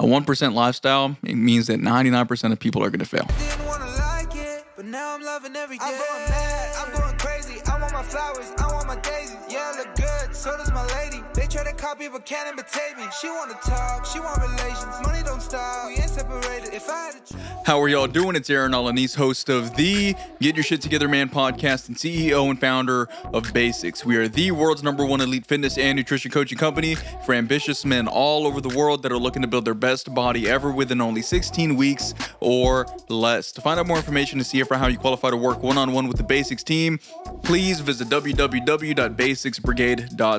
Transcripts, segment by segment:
A 1% lifestyle, it means that 99% of people are going to fail. I'm going crazy. I want my flowers, I want my daisies. Yeah, look good, so does my lady. They try to copy, but can't imitate me. She wanna talk, she want relations. Money don't stop, we ain't separated. If I had choose. How are y'all doing? It's Aaron Alaniz, host of the Get Your Shit Together Man podcast and CEO and founder of Basix. We are the world's number one elite fitness and nutrition coaching company for ambitious men all over the world that are looking to build their best body ever within only 16 weeks or less. To find out more information to see if or how you qualify to work one on one with the Basix team, please visit www.basixbrigade.com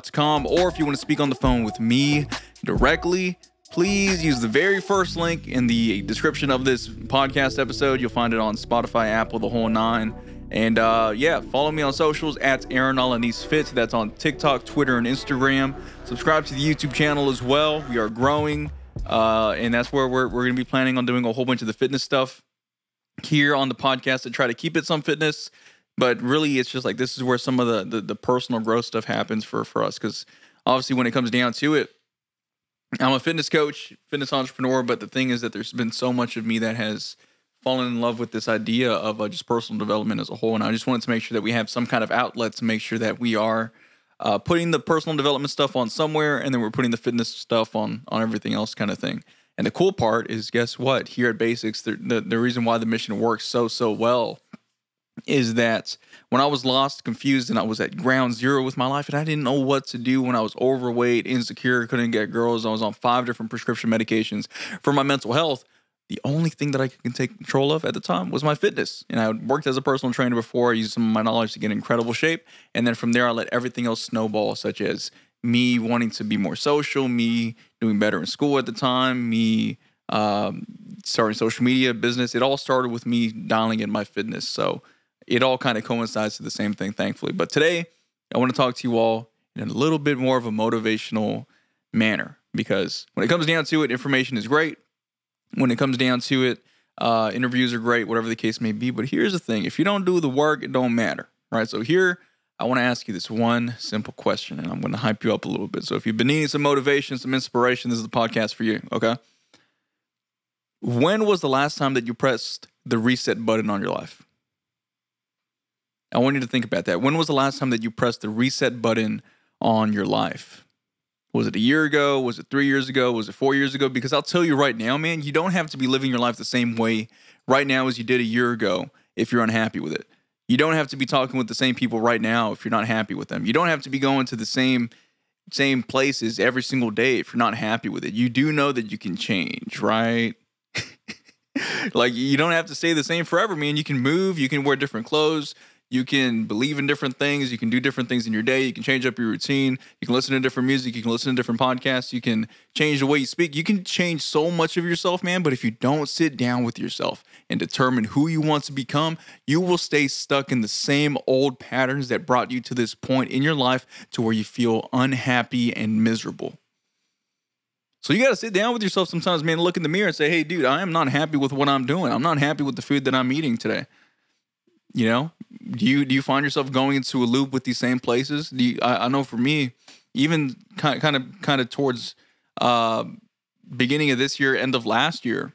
or if you want to speak on the phone with me directly, please use the very first link in the description of this podcast episode. You'll find it on Spotify, Apple, the whole nine. And uh, yeah, follow me on socials at Aaron Alaniz Fit. That's on TikTok, Twitter, and Instagram. Subscribe to the YouTube channel as well. We are growing, uh, and that's where we're, we're going to be planning on doing a whole bunch of the fitness stuff here on the podcast to try to keep it some fitness. But really, it's just like this is where some of the the, the personal growth stuff happens for for us because obviously when it comes down to it, I'm a fitness coach, fitness entrepreneur, but the thing is that there's been so much of me that has fallen in love with this idea of uh, just personal development as a whole. And I just wanted to make sure that we have some kind of outlet to make sure that we are uh, putting the personal development stuff on somewhere, and then we're putting the fitness stuff on on everything else, kind of thing. And the cool part is, guess what? Here at Basix, the the, the reason why the mission works so so well is that when I was lost, confused, and I was at ground zero with my life, and I didn't know what to do when I was overweight, insecure, couldn't get girls, I was on five different prescription medications for my mental health. The only thing that I could take control of at the time was my fitness. And I worked as a personal trainer before. I used some of my knowledge to get in incredible shape. And then from there, I let everything else snowball, such as me wanting to be more social, me doing better in school at the time, me um, starting social media business. It all started with me dialing in my fitness. So it all kind of coincides to the same thing, thankfully. But today, I want to talk to you all in a little bit more of a motivational manner because when it comes down to it, information is great. When it comes down to it, uh, interviews are great, whatever the case may be. But here's the thing if you don't do the work, it don't matter, right? So here, I want to ask you this one simple question, and I'm going to hype you up a little bit. So if you've been needing some motivation, some inspiration, this is the podcast for you, okay? When was the last time that you pressed the reset button on your life? I want you to think about that. When was the last time that you pressed the reset button on your life? Was it a year ago? Was it three years ago? Was it four years ago? Because I'll tell you right now, man, you don't have to be living your life the same way right now as you did a year ago if you're unhappy with it. You don't have to be talking with the same people right now if you're not happy with them. You don't have to be going to the same same places every single day if you're not happy with it. You do know that you can change, right? like you don't have to stay the same forever, man. You can move, you can wear different clothes, you can believe in different things, you can do different things in your day, you can change up your routine, you can listen to different music, you can listen to different podcasts, you can change the way you speak. You can change so much of yourself, man, but if you don't sit down with yourself and determine who you want to become, you will stay stuck in the same old patterns that brought you to this point in your life to where you feel unhappy and miserable. So you got to sit down with yourself sometimes, man, look in the mirror and say, "Hey, dude, I am not happy with what I'm doing. I'm not happy with the food that I'm eating today." You know, do you do you find yourself going into a loop with these same places? Do you, I, I know for me, even kind kind of kind of towards uh, beginning of this year, end of last year,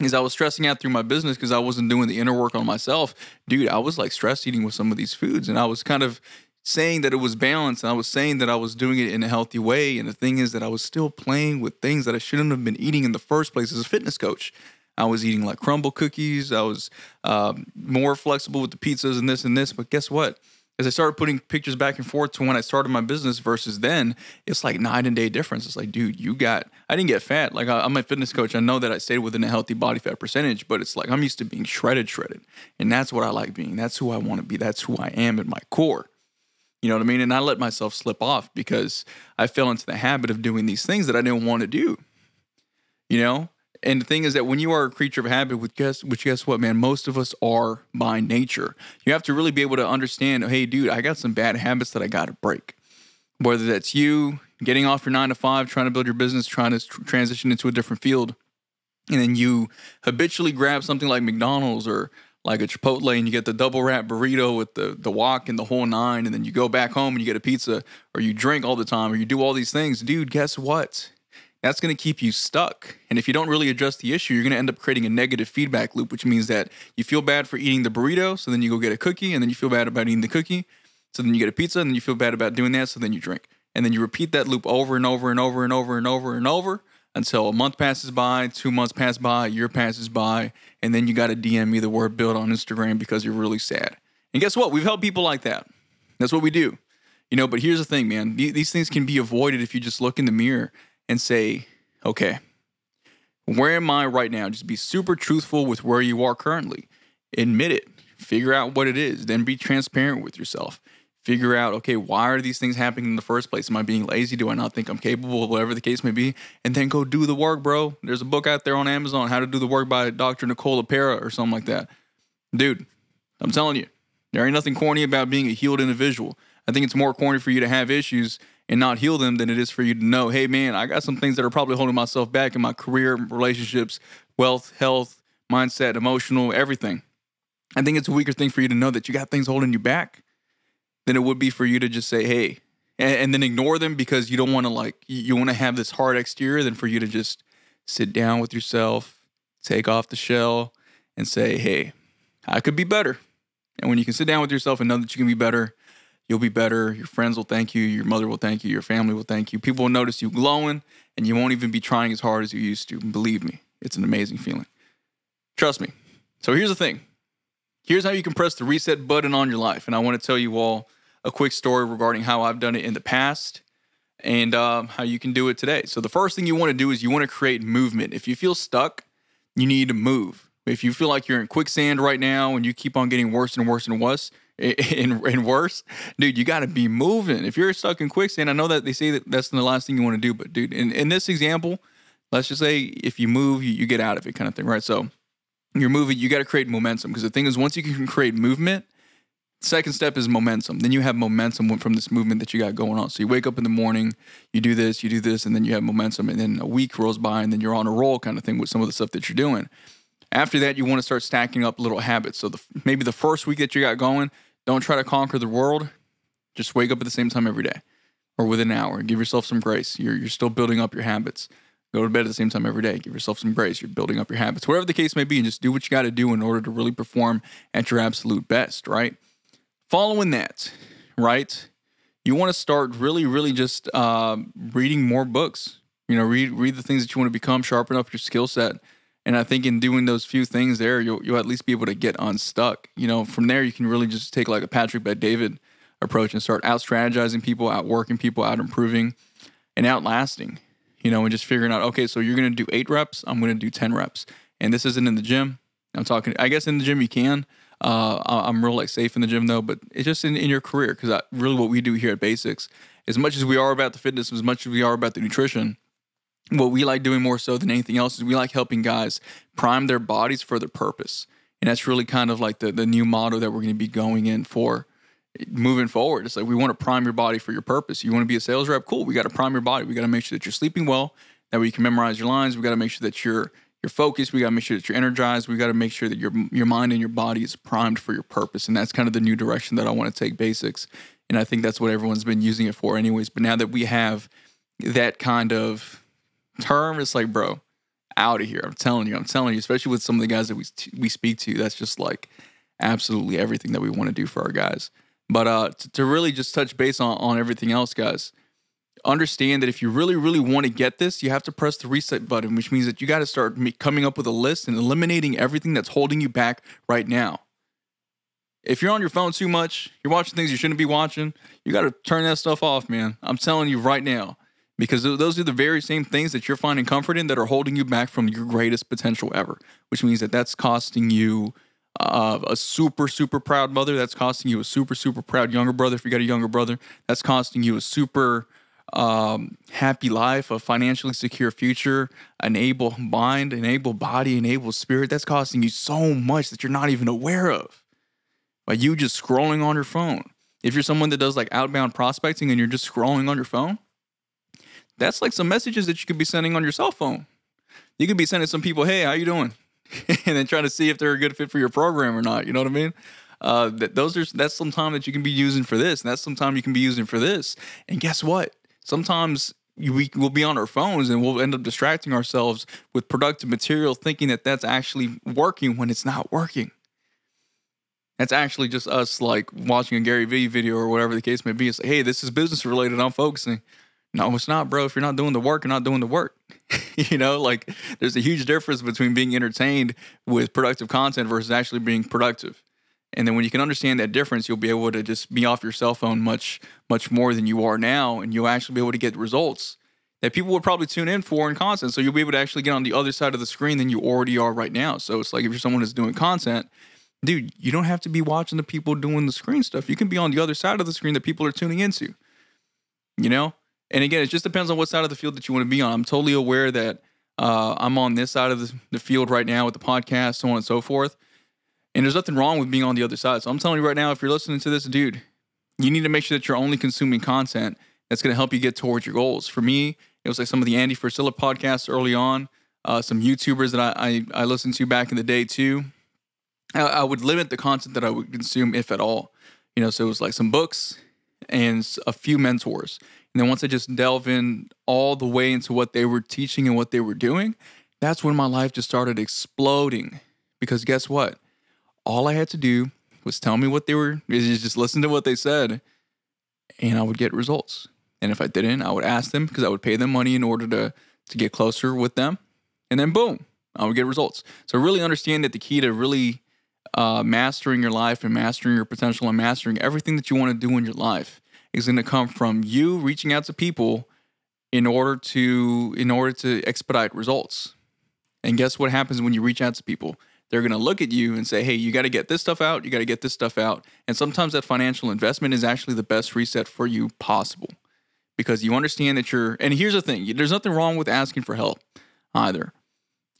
is I was stressing out through my business because I wasn't doing the inner work on myself. Dude, I was like stress eating with some of these foods, and I was kind of saying that it was balanced, and I was saying that I was doing it in a healthy way. And the thing is that I was still playing with things that I shouldn't have been eating in the first place as a fitness coach. I was eating like Crumbl cookies. I was um, more flexible with the pizzas and this and this. But guess what? As I started putting pictures back and forth to when I started my business versus then, it's like night and day difference. It's like, dude, you got, I didn't get fat. Like, I, I'm a fitness coach. I know that I stayed within a healthy body fat percentage, but it's like I'm used to being shredded, shredded. And that's what I like being. That's who I want to be. That's who I am at my core. You know what I mean? And I let myself slip off because I fell into the habit of doing these things that I didn't want to do. You know? And the thing is that when you are a creature of habit, which guess, which guess what, man, most of us are by nature. You have to really be able to understand, hey, dude, I got some bad habits that I got to break. Whether that's you getting off your nine to five, trying to build your business, trying to tr- transition into a different field, and then you habitually grab something like McDonald's or like a Chipotle and you get the double wrap burrito with the the wok and the whole nine, and then you go back home and you get a pizza, or you drink all the time, or you do all these things, dude. Guess what? That's going to keep you stuck. And if you don't really address the issue, you're going to end up creating a negative feedback loop, which means that you feel bad for eating the burrito, so then you go get a cookie, and then you feel bad about eating the cookie, so then you get a pizza, and then you feel bad about doing that, so then you drink. And then you repeat that loop over and over and over and over and over and over until a month passes by, two months pass by, a year passes by, and then you got to DM me the word build on Instagram because you're really sad. And guess what? We've helped people like that. That's what we do. You know, but here's the thing, man. These things can be avoided if you just look in the mirror and say, okay, where am I right now? Just be super truthful with where you are currently. Admit it. Figure out what it is. Then be transparent with yourself. Figure out, okay, why are these things happening in the first place? Am I being lazy? Do I not think I'm capable? Whatever the case may be. And then go do the work, bro. There's a book out there on Amazon, How to Do the Work by Dr. Nicole LePera or something like that. Dude, I'm telling you, there ain't nothing corny about being a healed individual. I think it's more corny for you to have issues and not heal them than it is for you to know, hey man, I got some things that are probably holding myself back in my career, relationships, wealth, health, mindset, emotional, everything. I think it's a weaker thing for you to know that you got things holding you back than it would be for you to just say, hey, and, and then ignore them because you don't want to like you want to have this hard exterior than for you to just sit down with yourself, take off the shell, and say, hey, I could be better. And when you can sit down with yourself and know that you can be better, you'll be better. Your friends will thank you. Your mother will thank you. Your family will thank you. People will notice you glowing, and you won't even be trying as hard as you used to. Believe me, it's an amazing feeling. Trust me. So here's the thing here's how you can press the reset button on your life. And I want to tell you all a quick story regarding how I've done it in the past and um, how you can do it today. So the first thing you want to do is you want to create movement. If you feel stuck, you need to move. If you feel like you're in quicksand right now and you keep on getting worse and worse and worse, and, worse, dude, you got to be moving. If you're stuck in quicksand, I know that they say that that's the last thing you want to do, but dude, in, in this example, let's just say if you move, you, you get out of it kind of thing, right? So you're moving, you got to create momentum because the thing is, once you can create movement, second step is momentum. Then you have momentum from this movement that you got going on. So you wake up in the morning, you do this, you do this, and then you have momentum. And then a week rolls by, and then you're on a roll kind of thing with some of the stuff that you're doing. After that, you want to start stacking up little habits. So the, maybe the first week that you got going, don't try to conquer the world. Just wake up at the same time every day or within an hour. Give yourself some grace. You're, you're still building up your habits. Go to bed at the same time every day. Give yourself some grace. You're building up your habits. Whatever the case may be, and just do what you got to do in order to really perform at your absolute best, right? Following that, right? You want to start really, really just uh, reading more books. You know, read read the things that you want to become, sharpen up your skill set and I think in doing those few things there, you'll you'll at least be able to get unstuck. You know, from there you can really just take like a Patrick Bet David approach and start out strategizing people, out working people, out improving, and outlasting. You know, and just figuring out, okay, so you're gonna do eight reps, I'm gonna do ten reps, and this isn't in the gym. I'm talking. I guess in the gym you can. Uh, I'm real like safe in the gym though, but it's just in, in your career because really what we do here at Basix, as much as we are about the fitness, as much as we are about the nutrition, what we like doing more so than anything else is we like helping guys prime their bodies for their purpose. And that's really kind of like the, the new motto that we're going to be going in for moving forward. It's like we want to prime your body for your purpose. You want to be a sales rep? Cool. We got to prime your body. We got to make sure that you're sleeping well, that way you can memorize your lines. We got to make sure that you're you're focused. We got to make sure that you're energized. We got to make sure that your your mind and your body is primed for your purpose. And that's kind of the new direction that I want to take Basix. And I think that's what everyone's been using it for anyways. But now that we have that kind of term, it's like, bro, out of here. I'm telling you, I'm telling you, especially with some of the guys that we we speak to, that's just like absolutely everything that we want to do for our guys. But uh, to, to really just touch base on on everything else, guys, understand that if you really really want to get this, you have to press the reset button, which means that you got to start coming up with a list and eliminating everything that's holding you back right now. If you're on your phone too much, you're watching things you shouldn't be watching, you got to turn that stuff off, man. I'm telling you right now because those are the very same things that you're finding comfort in that are holding you back from your greatest potential ever which means that that's costing you uh, a super super proud mother. That's costing you a super super proud younger brother if you got a younger brother. That's costing you a super um, happy life a financially secure future an able mind an able body an able spirit. That's costing you so much that you're not even aware of. By you just scrolling on your phone. If you're someone that does like outbound prospecting and you're just scrolling on your phone that's like some messages that you could be sending on your cell phone. You could be sending some people, "Hey, how you doing?" and then trying to see if they're a good fit for your program or not. You know what I mean? Uh, that those are that's some time that you can be using for this, and that's some time you can be using for this. And guess what? Sometimes we will be on our phones and we'll end up distracting ourselves with productive material, thinking that that's actually working when it's not working. That's actually just us like watching a Gary Vee video or whatever the case may be. It's like, hey, this is business related. I'm focusing. No, it's not, bro. If you're not doing the work, you're not doing the work. you know, like there's a huge difference between being entertained with productive content versus actually being productive. And then when you can understand that difference, you'll be able to just be off your cell phone much, much more than you are now. And you'll actually be able to get results that people would probably tune in for in content. So you'll be able to actually get on the other side of the screen than you already are right now. So it's like if you're someone who's doing content, dude, you don't have to be watching the people doing the screen stuff. You can be on the other side of the screen that people are tuning into. You know? And again, it just depends on what side of the field that you want to be on. I'm totally aware that uh, I'm on this side of the, the field right now with the podcast, so on and so forth. And there's nothing wrong with being on the other side. So I'm telling you right now, if you're listening to this, dude, you need to make sure that you're only consuming content that's going to help you get towards your goals. For me, it was like some of the Andy Frisella podcasts early on, uh, some YouTubers that I, I, I listened to back in the day too. I, I would limit the content that I would consume, if at all. You know, so it was like some books and a few mentors. And then once I just delve in all the way into what they were teaching and what they were doing, that's when my life just started exploding. Because guess what? all I had to do was tell me what they were, is just listen to what they said, and I would get results. And if I didn't, I would ask them because I would pay them money in order to to get closer with them, and then boom, I would get results. So really understand that the key to really uh, mastering your life and mastering your potential and mastering everything that you want to do in your life is going to come from you reaching out to people in order to in order to expedite results. And guess what happens when you reach out to people? they're going to look at you and say, hey, you got to get this stuff out. You got to get this stuff out. And sometimes that financial investment is actually the best reset for you possible because you understand that you're, and here's the thing there's nothing wrong with asking for help either.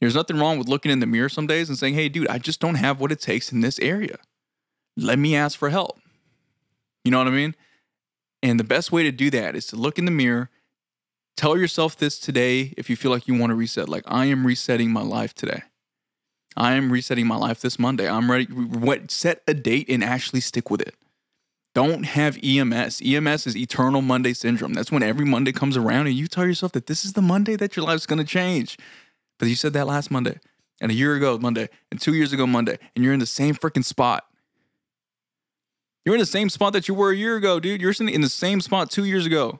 There's nothing wrong with looking in the mirror some days and saying, hey, dude, I just don't have what it takes in this area. Let me ask for help. You know what I mean? And the best way to do that is to look in the mirror, tell yourself this today if you feel like you want to reset, like, I am resetting my life today. I am resetting my life this Monday. I'm ready. What set a date and actually stick with it. Don't have EMS. EMS is eternal Monday syndrome. That's when every Monday comes around and you tell yourself that this is the Monday that your life's going to change. But you said that last Monday and a year ago Monday and two years ago Monday, and you're in the same freaking spot. You're in the same spot that you were a year ago, dude. You're in the same spot two years ago.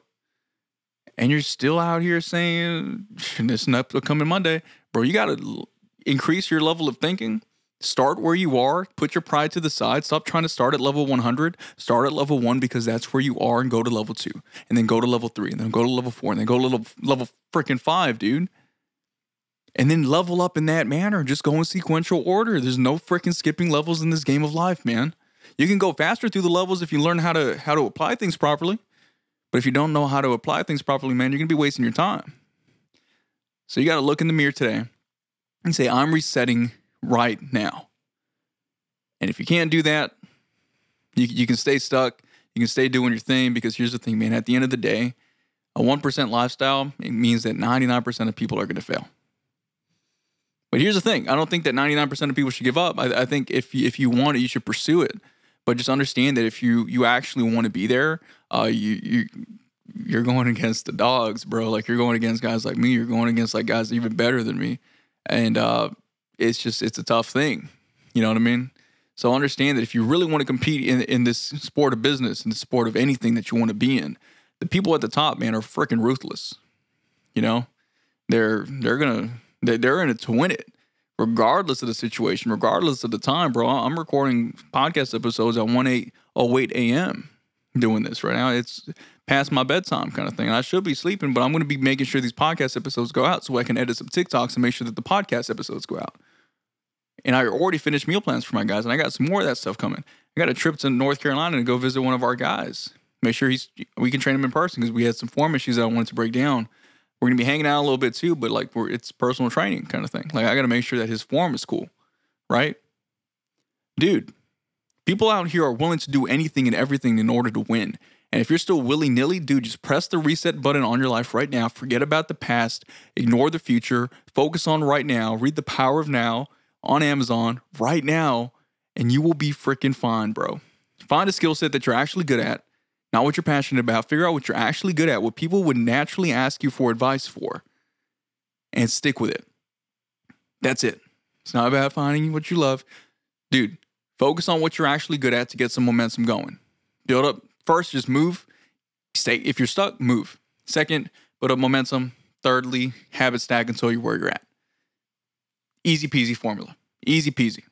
And you're still out here saying this upcoming Monday, bro. You got to increase your level of thinking. Start where you are, put your pride to the side. Stop trying to start at level 100. Start at level one because that's where you are and go to level two. And then go to level three. And then go to level four. And then go to level, level freaking five, dude. And then level up in that manner. Just go in sequential order. There's no freaking skipping levels in this game of life, man. You can go faster through the levels if you learn how to how to apply things properly. But if you don't know how to apply things properly, man, you're gonna be wasting your time. So you gotta look in the mirror today and say, I'm resetting right now. And if you can't do that, you, you can stay stuck. You can stay doing your thing because here's the thing, man. At the end of the day, a 1% lifestyle it means that 99% of people are going to fail. But here's the thing I don't think that 99% of people should give up. I, I think if if you want it, you should pursue it. But just understand that if you you actually want to be there, uh, you you you're going against the dogs, bro. Like you're going against guys like me. You're going against like guys even better than me and uh, it's just it's a tough thing. You know what I mean? So understand that if you really want to compete in in this sport of business, in the sport of anything that you want to be in, the people at the top, man, are freaking ruthless. You know, they're they're gonna they're, in it to win it, regardless of the situation, regardless of the time, bro. I'm recording podcast episodes at one eight oh eight a.m. doing this right now. It's past my bedtime kind of thing. I should be sleeping, but I'm going to be making sure these podcast episodes go out so I can edit some TikToks and make sure that the podcast episodes go out. And I already finished meal plans for my guys, and I got some more of that stuff coming. I got a trip to North Carolina to go visit one of our guys. Make sure he's we can train him in person because we had some form issues that I wanted to break down. We're gonna be hanging out a little bit too, but like we're it's personal training kind of thing. Like I got to make sure that his form is cool, right? Dude, people out here are willing to do anything and everything in order to win. And if you're still willy nilly, dude, just press the reset button on your life right now. Forget about the past, ignore the future, focus on right now. Read The Power of Now on Amazon right now, and you will be freaking fine, bro. Find a skill set that you're actually good at, not what you're passionate about. Figure out what you're actually good at, what people would naturally ask you for advice for, and stick with it. That's it. It's not about finding what you love. Dude, focus on what you're actually good at to get some momentum going. Build up first, just move. Stay if you're stuck, move. Second, build up momentum. Thirdly, habit stack until you're where you're at. Easy peasy formula. Easy peasy.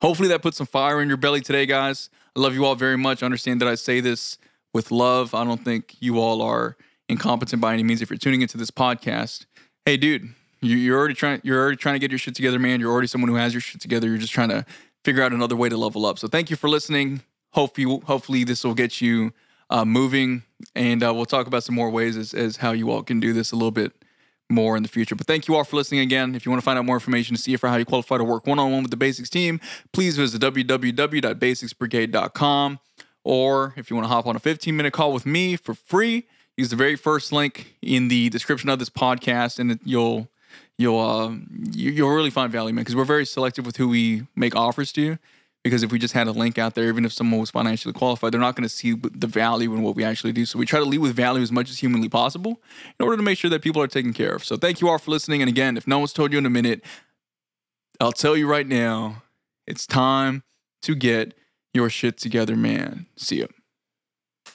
Hopefully that puts some fire in your belly today, guys. I love you all very much. Understand that I say this with love. I don't think you all are incompetent by any means if you're tuning into this podcast. Hey, dude, you, are already trying. You're already trying to get your shit together, man. You're already someone who has your shit together. You're just trying to figure out another way to level up. So thank you for listening. Hopefully, hopefully this will get you uh, moving, and uh, we'll talk about some more ways as, as how you all can do this a little bit more in the future. But thank you all for listening again. If you want to find out more information to see if or how you qualify to work one on one with the Basix team, please visit www.basixbrigade.com. Or if you want to hop on a 15 minute call with me for free, use the very first link in the description of this podcast, and you'll you'll uh, you'll really find value, man. Because we're very selective with who we make offers to because if we just had a link out there, even if someone was financially qualified, they're not going to see the value in what we actually do. So we try to lead with value as much as humanly possible in order to make sure that people are taken care of. So thank you all for listening. And again, if no one's told you in a minute, I'll tell you right now, it's time to get your shit together, man. See you.